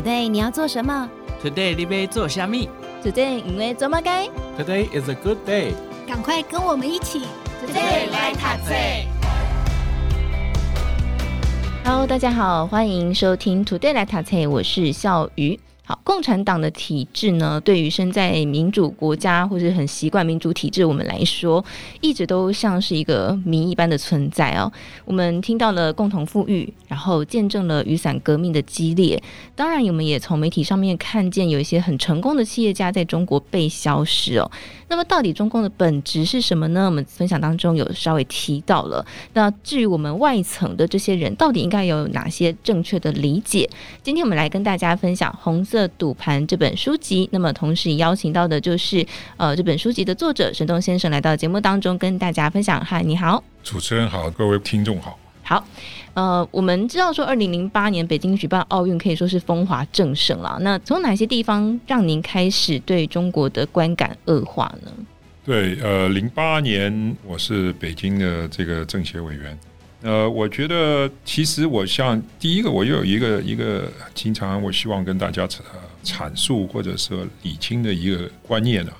Today 你要做什么？Today 你要做虾米？Today 因为做么该？Today is a good day。赶快跟我们一起，Today 来读册。Hello，大家好，欢迎收听 Today 来读册，我是笑鱼。共产党的体制呢，对于身在民主国家或者很习惯民主体制我们来说，一直都像是一个谜一般的存在哦。我们听到了共同富裕，然后见证了雨伞革命的激烈，当然我们也从媒体上面看见有一些很成功的企业家在中国被消失哦。那么到底中共的本质是什么呢？我们分享当中有稍微提到了。那至于我们外层的这些人，到底应该有哪些正确的理解？今天我们来跟大家分享红色。《赌盘》这本书籍，那么同时邀请到的就是呃这本书籍的作者沈东先生来到节目当中跟大家分享。嗨，你好，主持人好，各位听众好。好，呃，我们知道说二零零八年北京举办奥运可以说是风华正盛了。那从哪些地方让您开始对中国的观感恶化呢？对，呃，零八年我是北京的这个政协委员。呃，我觉得其实我像第一个，我又有一个一个经常我希望跟大家阐述或者说理清的一个观念呢、啊。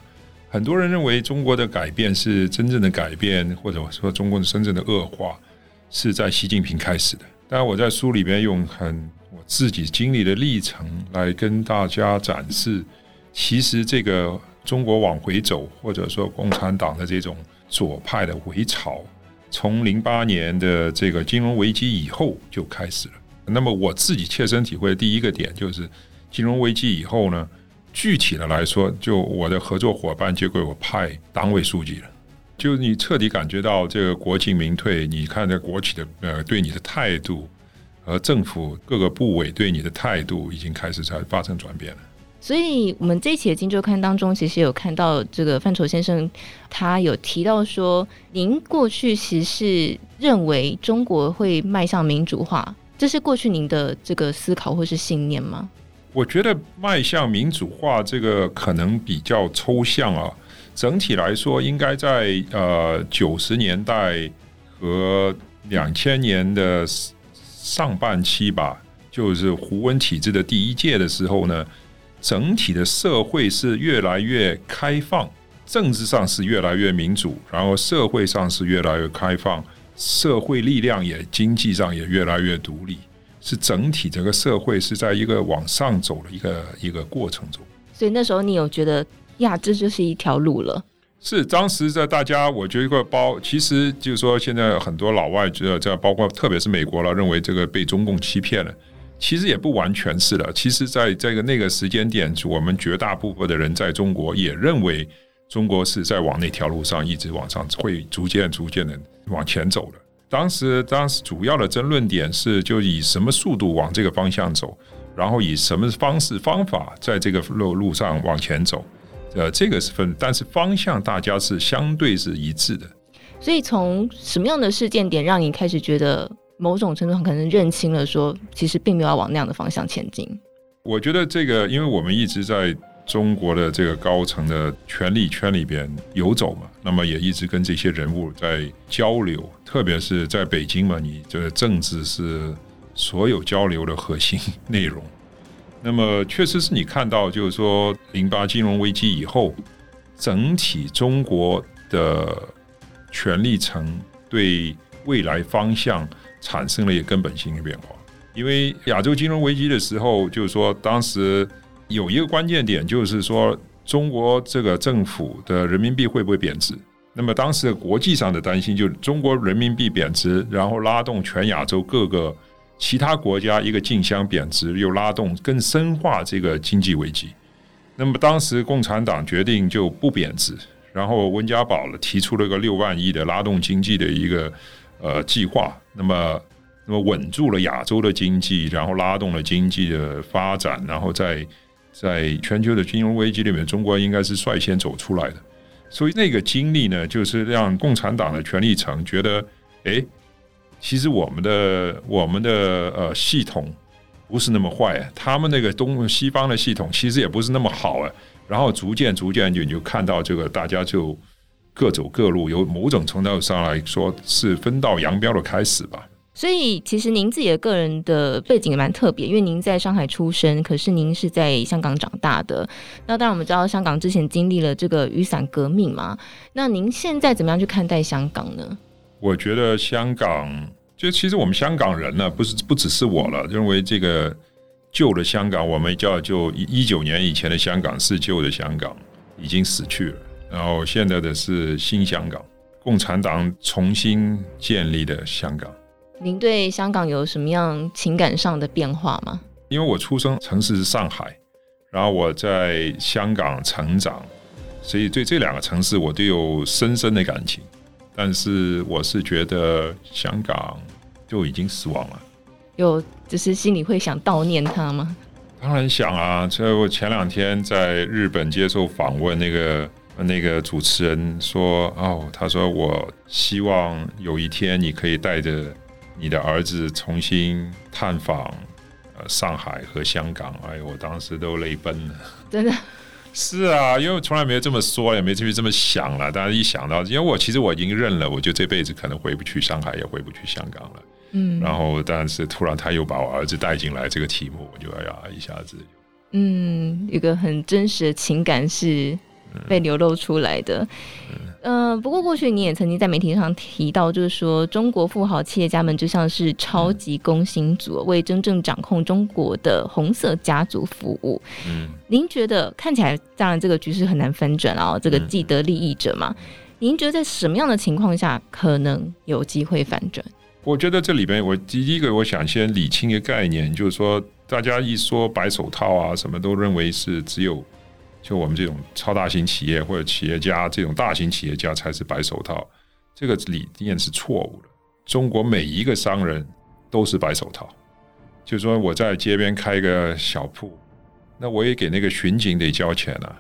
很多人认为中国的改变是真正的改变，或者说中国的真正的恶化是在习近平开始的。但我在书里边用很我自己经历的历程来跟大家展示，其实这个中国往回走，或者说共产党的这种左派的回潮。从零八年的这个金融危机以后就开始了。那么我自己切身体会的第一个点就是，金融危机以后呢，具体的来说，就我的合作伙伴就给我派党委书记了。就你彻底感觉到这个国进民退，你看这国企的呃对你的态度，和政府各个部委对你的态度已经开始在发生转变了。所以，我们这一期的《金周刊》当中，其实有看到这个范畴先生，他有提到说，您过去其实是认为中国会迈向民主化，这是过去您的这个思考或是信念吗？我觉得迈向民主化这个可能比较抽象啊。整体来说，应该在呃九十年代和两千年的上半期吧，就是胡温体制的第一届的时候呢。整体的社会是越来越开放，政治上是越来越民主，然后社会上是越来越开放，社会力量也经济上也越来越独立，是整体这个社会是在一个往上走的一个一个过程中。所以那时候你有觉得呀，这就是一条路了？是当时在大家，我觉得一个包，其实就是说现在很多老外觉得这包括特别是美国了，认为这个被中共欺骗了。其实也不完全是的。其实，在这个那个时间点，我们绝大部分的人在中国也认为中国是在往那条路上一直往上，会逐渐、逐渐的往前走的。当时，当时主要的争论点是，就以什么速度往这个方向走，然后以什么方式方法在这个路路上往前走。呃，这个是分，但是方向大家是相对是一致的。所以，从什么样的事件点让你开始觉得？某种程度上可能认清了，说其实并没有要往那样的方向前进。我觉得这个，因为我们一直在中国的这个高层的权力圈里边游走嘛，那么也一直跟这些人物在交流，特别是在北京嘛，你这个政治是所有交流的核心内容。那么确实是你看到，就是说零八金融危机以后，整体中国的权力层对未来方向。产生了一个根本性的变化，因为亚洲金融危机的时候，就是说当时有一个关键点，就是说中国这个政府的人民币会不会贬值？那么当时的国际上的担心就是中国人民币贬值，然后拉动全亚洲各个其他国家一个竞相贬值，又拉动更深化这个经济危机。那么当时共产党决定就不贬值，然后温家宝提出了个六万亿的拉动经济的一个。呃，计划那么那么稳住了亚洲的经济，然后拉动了经济的发展，然后在在全球的金融危机里面，中国应该是率先走出来的。所以那个经历呢，就是让共产党的权力层觉得，哎，其实我们的我们的呃系统不是那么坏，他们那个东西方的系统其实也不是那么好啊。然后逐渐逐渐就你就看到这个大家就。各走各路，有某种程度上来说是分道扬镳的开始吧。所以其实您自己的个人的背景也蛮特别，因为您在上海出生，可是您是在香港长大的。那当然我们知道香港之前经历了这个雨伞革命嘛。那您现在怎么样去看待香港呢？我觉得香港，就其实我们香港人呢，不是不只是我了，认为这个旧的香港，我们叫就一九年以前的香港是旧的香港，已经死去了。然后现在的是新香港，共产党重新建立的香港。您对香港有什么样情感上的变化吗？因为我出生城市是上海，然后我在香港成长，所以对这两个城市我都有深深的感情。但是我是觉得香港就已经死亡了。有，就是心里会想悼念他吗？当然想啊！所以我前两天在日本接受访问，那个那个主持人说：“哦，他说我希望有一天你可以带着。”你的儿子重新探访呃上海和香港，哎呦，我当时都泪奔了。真的？是啊，因为我从来没有这么说，也没这么这么想了。但是一想到，因为我其实我已经认了，我就这辈子可能回不去上海，也回不去香港了。嗯。然后，但是突然他又把我儿子带进来，这个题目我就哎呀，一下子。嗯，一个很真实的情感是被流露出来的。嗯。不过过去你也曾经在媒体上提到，就是说中国富豪企业家们就像是超级工薪族，为真正掌控中国的红色家族服务。嗯，您觉得看起来，当然这个局势很难翻转啊，这个既得利益者嘛。您觉得在什么样的情况下可能有机会反转？我觉得这里边，我第一个我想先理清一个概念，就是说大家一说白手套啊，什么都认为是只有。就我们这种超大型企业或者企业家，这种大型企业家才是白手套，这个理念是错误的。中国每一个商人都是白手套，就是说我在街边开个小铺，那我也给那个巡警得交钱啊，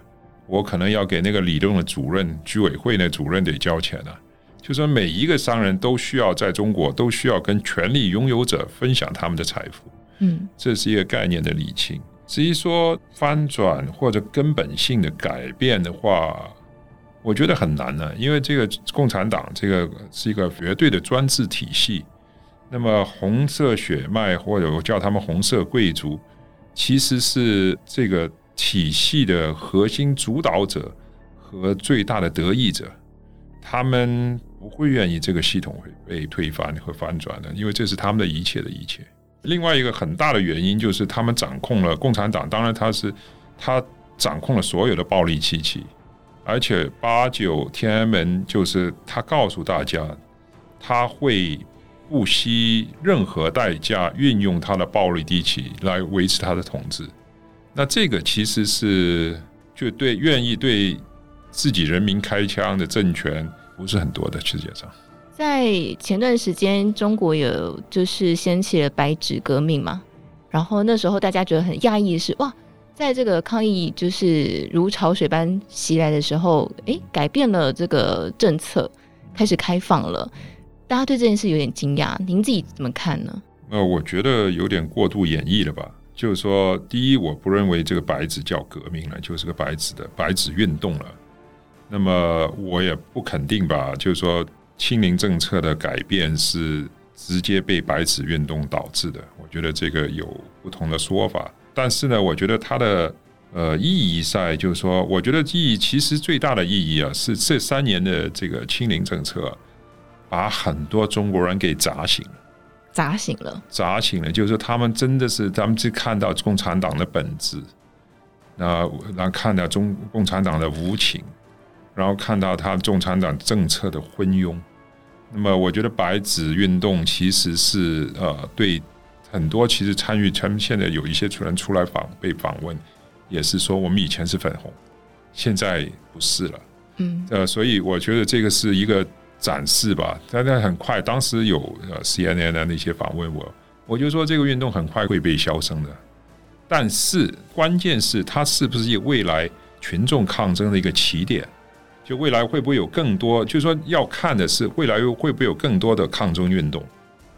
我可能要给那个理论的主任、居委会的主任得交钱啊。就是说每一个商人都需要在中国都需要跟权力拥有者分享他们的财富，嗯，这是一个概念的理清。至于说翻转或者根本性的改变的话，我觉得很难呢，因为这个共产党这个是一个绝对的专制体系。那么红色血脉或者我叫他们红色贵族，其实是这个体系的核心主导者和最大的得益者。他们不会愿意这个系统会被推翻和翻转的，因为这是他们的一切的一切。另外一个很大的原因就是他们掌控了共产党，当然他是他掌控了所有的暴力机器，而且八九天安门就是他告诉大家，他会不惜任何代价运用他的暴力机器来维持他的统治。那这个其实是就对愿意对自己人民开枪的政权不是很多的世界上。在前段时间，中国有就是掀起了白纸革命嘛，然后那时候大家觉得很讶异的是，哇，在这个抗议就是如潮水般袭来的时候，诶，改变了这个政策，开始开放了，大家对这件事有点惊讶，您自己怎么看呢？呃，我觉得有点过度演绎了吧，就是说，第一，我不认为这个白纸叫革命了，就是个白纸的白纸运动了，那么我也不肯定吧，就是说。清零政策的改变是直接被白纸运动导致的，我觉得这个有不同的说法。但是呢，我觉得它的呃意义在，就是说，我觉得意义其实最大的意义啊，是这三年的这个清零政策，把很多中国人给砸醒了，砸醒了，砸醒了，就是他们真的是他们只看到共产党的本质，那然后看到中共产党的无情，然后看到他共产党政策的昏庸。那么，我觉得白纸运动其实是呃，对很多其实参与，他们现在有一些人出来访被访问，也是说我们以前是粉红，现在不是了。嗯，呃，所以我觉得这个是一个展示吧。但但很快，当时有呃 CNN 的那些访问我，我就说这个运动很快会被消声的。但是关键是它是不是未来群众抗争的一个起点？就未来会不会有更多？就是说要看的是未来会不会有更多的抗争运动，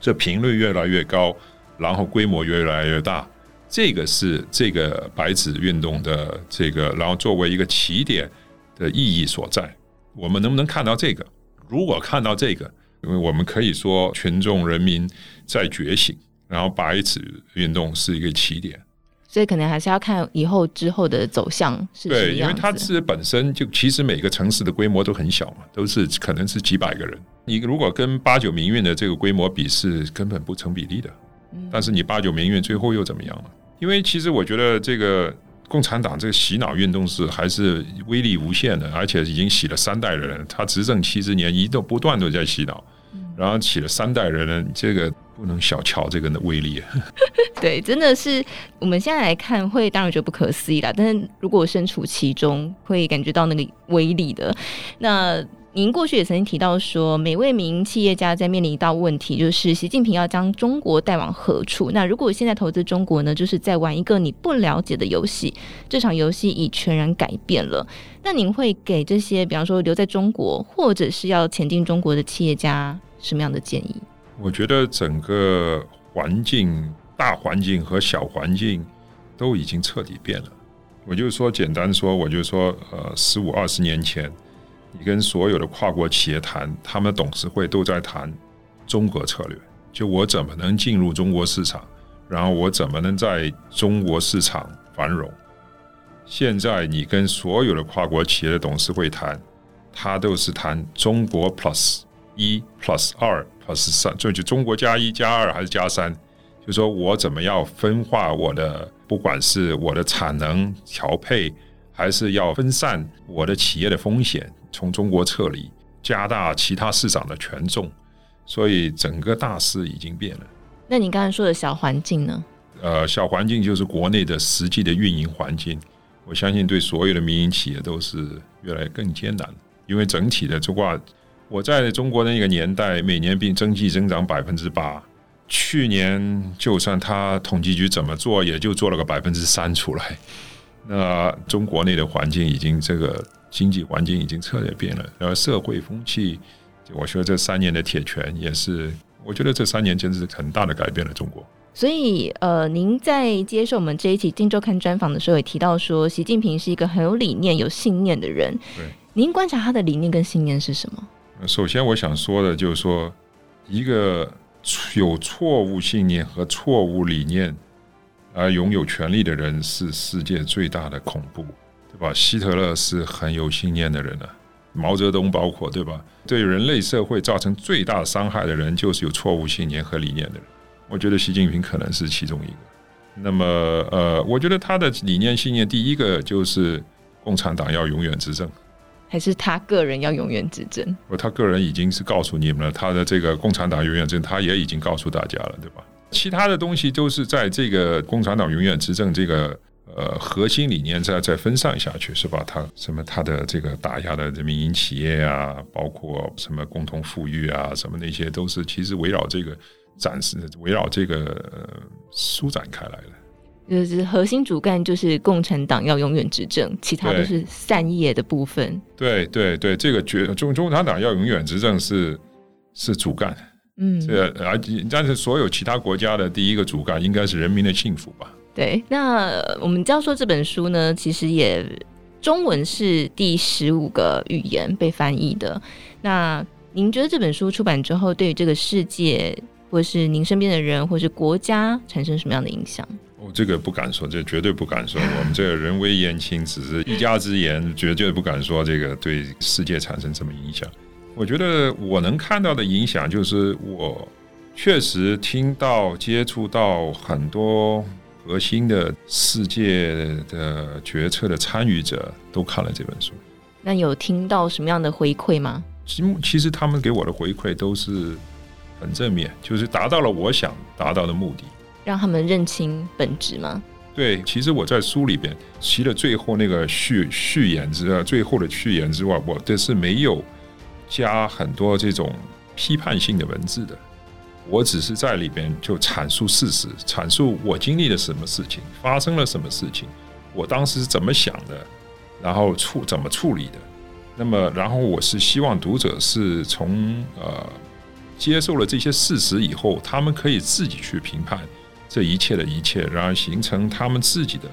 这频率越来越高，然后规模越来越大，这个是这个白纸运动的这个，然后作为一个起点的意义所在。我们能不能看到这个？如果看到这个，因为我们可以说群众人民在觉醒，然后白纸运动是一个起点。所以可能还是要看以后之后的走向是什么样。对，因为它是本身就其实每个城市的规模都很小嘛，都是可能是几百个人。你如果跟八九民运的这个规模比，是根本不成比例的。但是你八九民运最后又怎么样了？因为其实我觉得这个共产党这个洗脑运动是还是威力无限的，而且已经洗了三代的人。他执政七十年，一度不断都在洗脑，然后洗了三代的人，这个。不能小瞧这个的威力，对，真的是我们现在来看会当然觉得不可思议啦。但是如果身处其中，会感觉到那个威力的。那您过去也曾经提到说，每位民营企业家在面临一道问题，就是习近平要将中国带往何处？那如果现在投资中国呢，就是在玩一个你不了解的游戏，这场游戏已全然改变了。那您会给这些，比方说留在中国或者是要前进中国的企业家什么样的建议？我觉得整个环境、大环境和小环境都已经彻底变了。我就说，简单说，我就说，呃，十五二十年前，你跟所有的跨国企业谈，他们的董事会都在谈中国策略，就我怎么能进入中国市场，然后我怎么能在中国市场繁荣。现在你跟所有的跨国企业的董事会谈，他都是谈中国 plus 一 plus 二。Plus 三，就就中国加一加二还是加三？就说我怎么样分化我的，不管是我的产能调配，还是要分散我的企业的风险，从中国撤离，加大其他市场的权重，所以整个大势已经变了。那你刚才说的小环境呢？呃，小环境就是国内的实际的运营环境，我相信对所有的民营企业都是越来越更艰难，因为整体的这块。我在中国那个年代，每年并经济增长百分之八。去年就算他统计局怎么做，也就做了个百分之三出来。那中国内的环境已经这个经济环境已经彻底变了，然后社会风气，我觉得这三年的铁拳也是，我觉得这三年真是很大的改变了中国。所以，呃，您在接受我们这一期《金周刊》专访的时候，也提到说，习近平是一个很有理念、有信念的人。对，您观察他的理念跟信念是什么？首先，我想说的就是说，一个有错误信念和错误理念而拥有权力的人是世界最大的恐怖，对吧？希特勒是很有信念的人呢，毛泽东包括，对吧？对人类社会造成最大伤害的人就是有错误信念和理念的人。我觉得习近平可能是其中一个。那么，呃，我觉得他的理念信念，第一个就是共产党要永远执政。还是他个人要永远执政？不他个人已经是告诉你们了，他的这个共产党永远执政，他也已经告诉大家了，对吧？其他的东西都是在这个共产党永远执政这个呃核心理念再再分散下去，是吧？他什么他的这个打压的民营企业啊，包括什么共同富裕啊，什么那些都是其实围绕这个展示，围绕这个、呃、舒展开来的。就是核心主干就是共产党要永远执政，其他都是散叶的部分。对对对，这个绝中中产党要永远执政是是主干，嗯，这而但是所有其他国家的第一个主干应该是人民的幸福吧？对，那我们教授这本书呢，其实也中文是第十五个语言被翻译的。那您觉得这本书出版之后，对于这个世界，或是您身边的人，或是国家，产生什么样的影响？我、哦、这个不敢说，这绝对不敢说。我们这个人微言轻，只是一家之言，绝对不敢说这个对世界产生什么影响。我觉得我能看到的影响，就是我确实听到、接触到很多核心的世界的决策的参与者都看了这本书。那有听到什么样的回馈吗？其其实他们给我的回馈都是很正面，就是达到了我想达到的目的。让他们认清本质吗？对，其实我在书里边，除了最后那个序序言之外，最后的序言之外，我这是没有加很多这种批判性的文字的。我只是在里边就阐述事实，阐述我经历了什么事情，发生了什么事情，我当时是怎么想的，然后处怎么处理的。那么，然后我是希望读者是从呃接受了这些事实以后，他们可以自己去评判。这一切的一切，然后形成他们自己的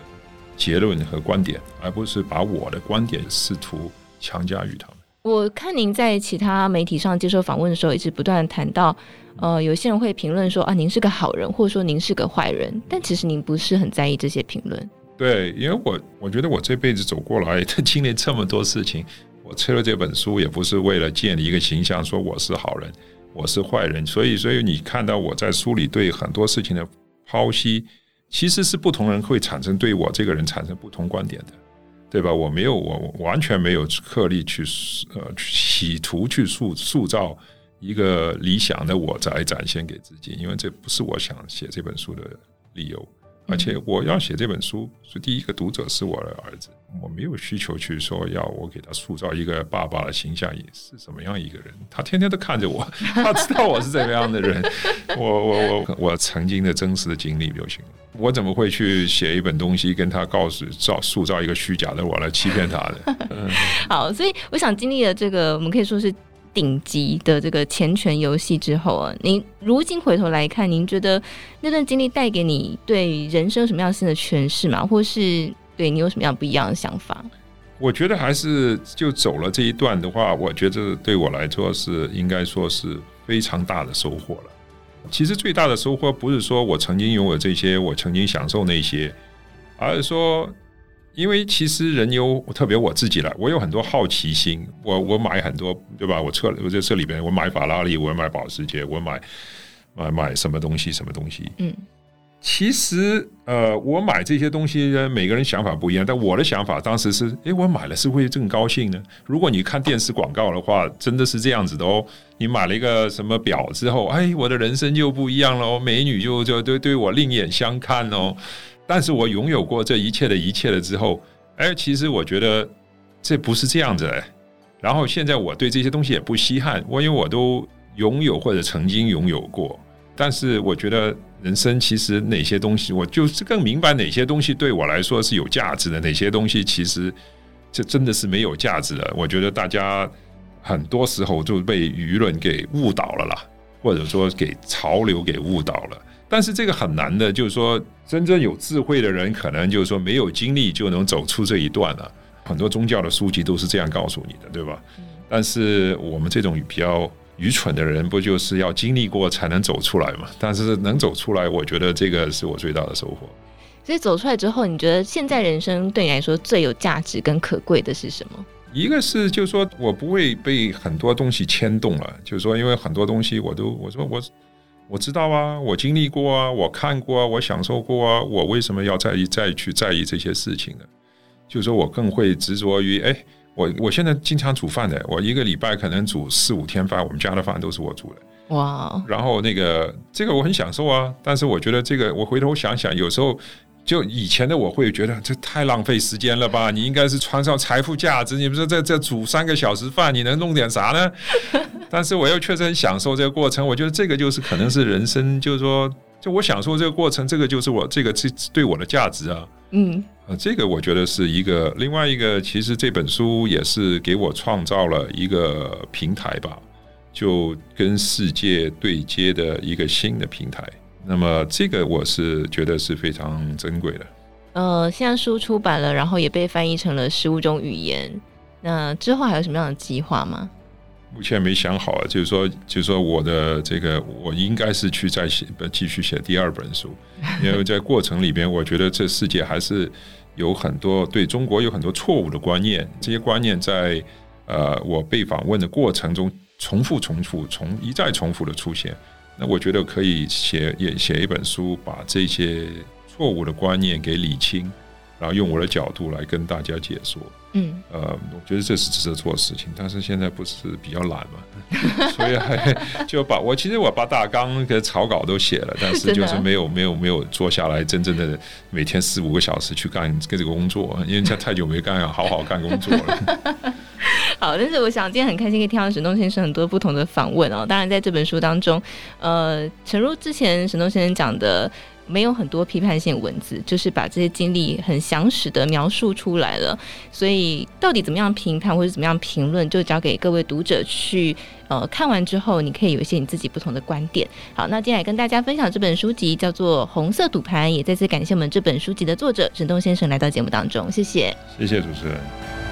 结论和观点，而不是把我的观点试图强加于他们。我看您在其他媒体上接受访问的时候，一直不断谈到，呃，有些人会评论说啊，您是个好人，或者说您是个坏人，但其实您不是很在意这些评论。对，因为我我觉得我这辈子走过来，经历这么多事情，我出了这本书也不是为了建立一个形象，说我是好人，我是坏人。所以，所以你看到我在书里对很多事情的剖析，其实是不同人会产生对我这个人产生不同观点的。对吧？我没有，我完全没有刻意去呃企图去塑塑造一个理想的我来展现给自己，因为这不是我想写这本书的理由。而且我要写这本书，是第一个读者是我的儿子，我没有需求去说要我给他塑造一个爸爸的形象，也是什么样一个人。他天天都看着我，他知道我是怎么样的人。我我我我曾经的真实的经历就行了。我怎么会去写一本东西跟他告诉造塑造一个虚假的我来欺骗他的？嗯、好，所以我想经历了这个，我们可以说是。顶级的这个钱权游戏之后啊，您如今回头来看，您觉得那段经历带给你对人生有什么样新的诠释吗？或是对你有什么样不一样的想法？我觉得还是就走了这一段的话，我觉得对我来说是应该说是非常大的收获了。其实最大的收获不是说我曾经拥有这些，我曾经享受那些，而是说。因为其实人有特别我自己了，我有很多好奇心，我我买很多，对吧？我车我在这里边，我买法拉利，我买保时捷，我买买买什么东西，什么东西。嗯，其实呃，我买这些东西呢，每个人想法不一样，但我的想法当时是，诶，我买了是会更高兴呢。如果你看电视广告的话，真的是这样子的哦。你买了一个什么表之后，哎，我的人生就不一样了哦，美女就就对对我另眼相看哦。但是我拥有过这一切的一切了之后，哎，其实我觉得这不是这样子哎。然后现在我对这些东西也不稀罕，我因为我都拥有或者曾经拥有过。但是我觉得人生其实哪些东西，我就是更明白哪些东西对我来说是有价值的，哪些东西其实这真的是没有价值的。我觉得大家很多时候就被舆论给误导了啦，或者说给潮流给误导了。但是这个很难的，就是说，真正有智慧的人，可能就是说没有经历就能走出这一段了。很多宗教的书籍都是这样告诉你的，对吧？但是我们这种比较愚蠢的人，不就是要经历过才能走出来嘛？但是能走出来，我觉得这个是我最大的收获。所以走出来之后，你觉得现在人生对你来说最有价值跟可贵的是什么？一个是就是说我不会被很多东西牵动了，就是说因为很多东西我都我说我。我知道啊，我经历过啊，我看过啊，我享受过啊，我为什么要在意再去在意这些事情呢？就是说我更会执着于，哎，我我现在经常煮饭的，我一个礼拜可能煮四五天饭，我们家的饭都是我煮的。哇！然后那个这个我很享受啊，但是我觉得这个我回头想想，有时候。就以前的我会觉得这太浪费时间了吧？你应该是穿上财富价值，你不是在这煮三个小时饭，你能弄点啥呢？但是我又确实很享受这个过程。我觉得这个就是可能是人生，就是说，就我享受这个过程，这个就是我这个这对我的价值啊。嗯，啊，这个我觉得是一个另外一个，其实这本书也是给我创造了一个平台吧，就跟世界对接的一个新的平台。那么这个我是觉得是非常珍贵的。呃，现在书出版了，然后也被翻译成了十五种语言。那之后还有什么样的计划吗？目前没想好啊，就是说，就是说我的这个，我应该是去再写，继续写第二本书。因为在过程里边，我觉得这世界还是有很多对中国有很多错误的观念，这些观念在呃我被访问的过程中重复、重复、重一再重复的出现。那我觉得可以写也写一本书，把这些错误的观念给理清，然后用我的角度来跟大家解说。嗯，呃，我觉得这是值得做的事情，但是现在不是比较懒嘛，所以还就把我其实我把大纲跟草稿都写了，但是就是没有没有没有坐下来真正的每天四五个小时去干跟这个工作，因为这太久没干，好好干工作了。好，但是我想今天很开心可以听到沈东先生很多不同的访问哦。当然，在这本书当中，呃，诚如之前沈东先生讲的，没有很多批判性文字，就是把这些经历很详实的描述出来了。所以，到底怎么样评判或者怎么样评论，就交给各位读者去呃看完之后，你可以有一些你自己不同的观点。好，那接下来跟大家分享这本书籍叫做《红色赌盘》，也再次感谢我们这本书籍的作者沈东先生来到节目当中，谢谢，谢谢主持人。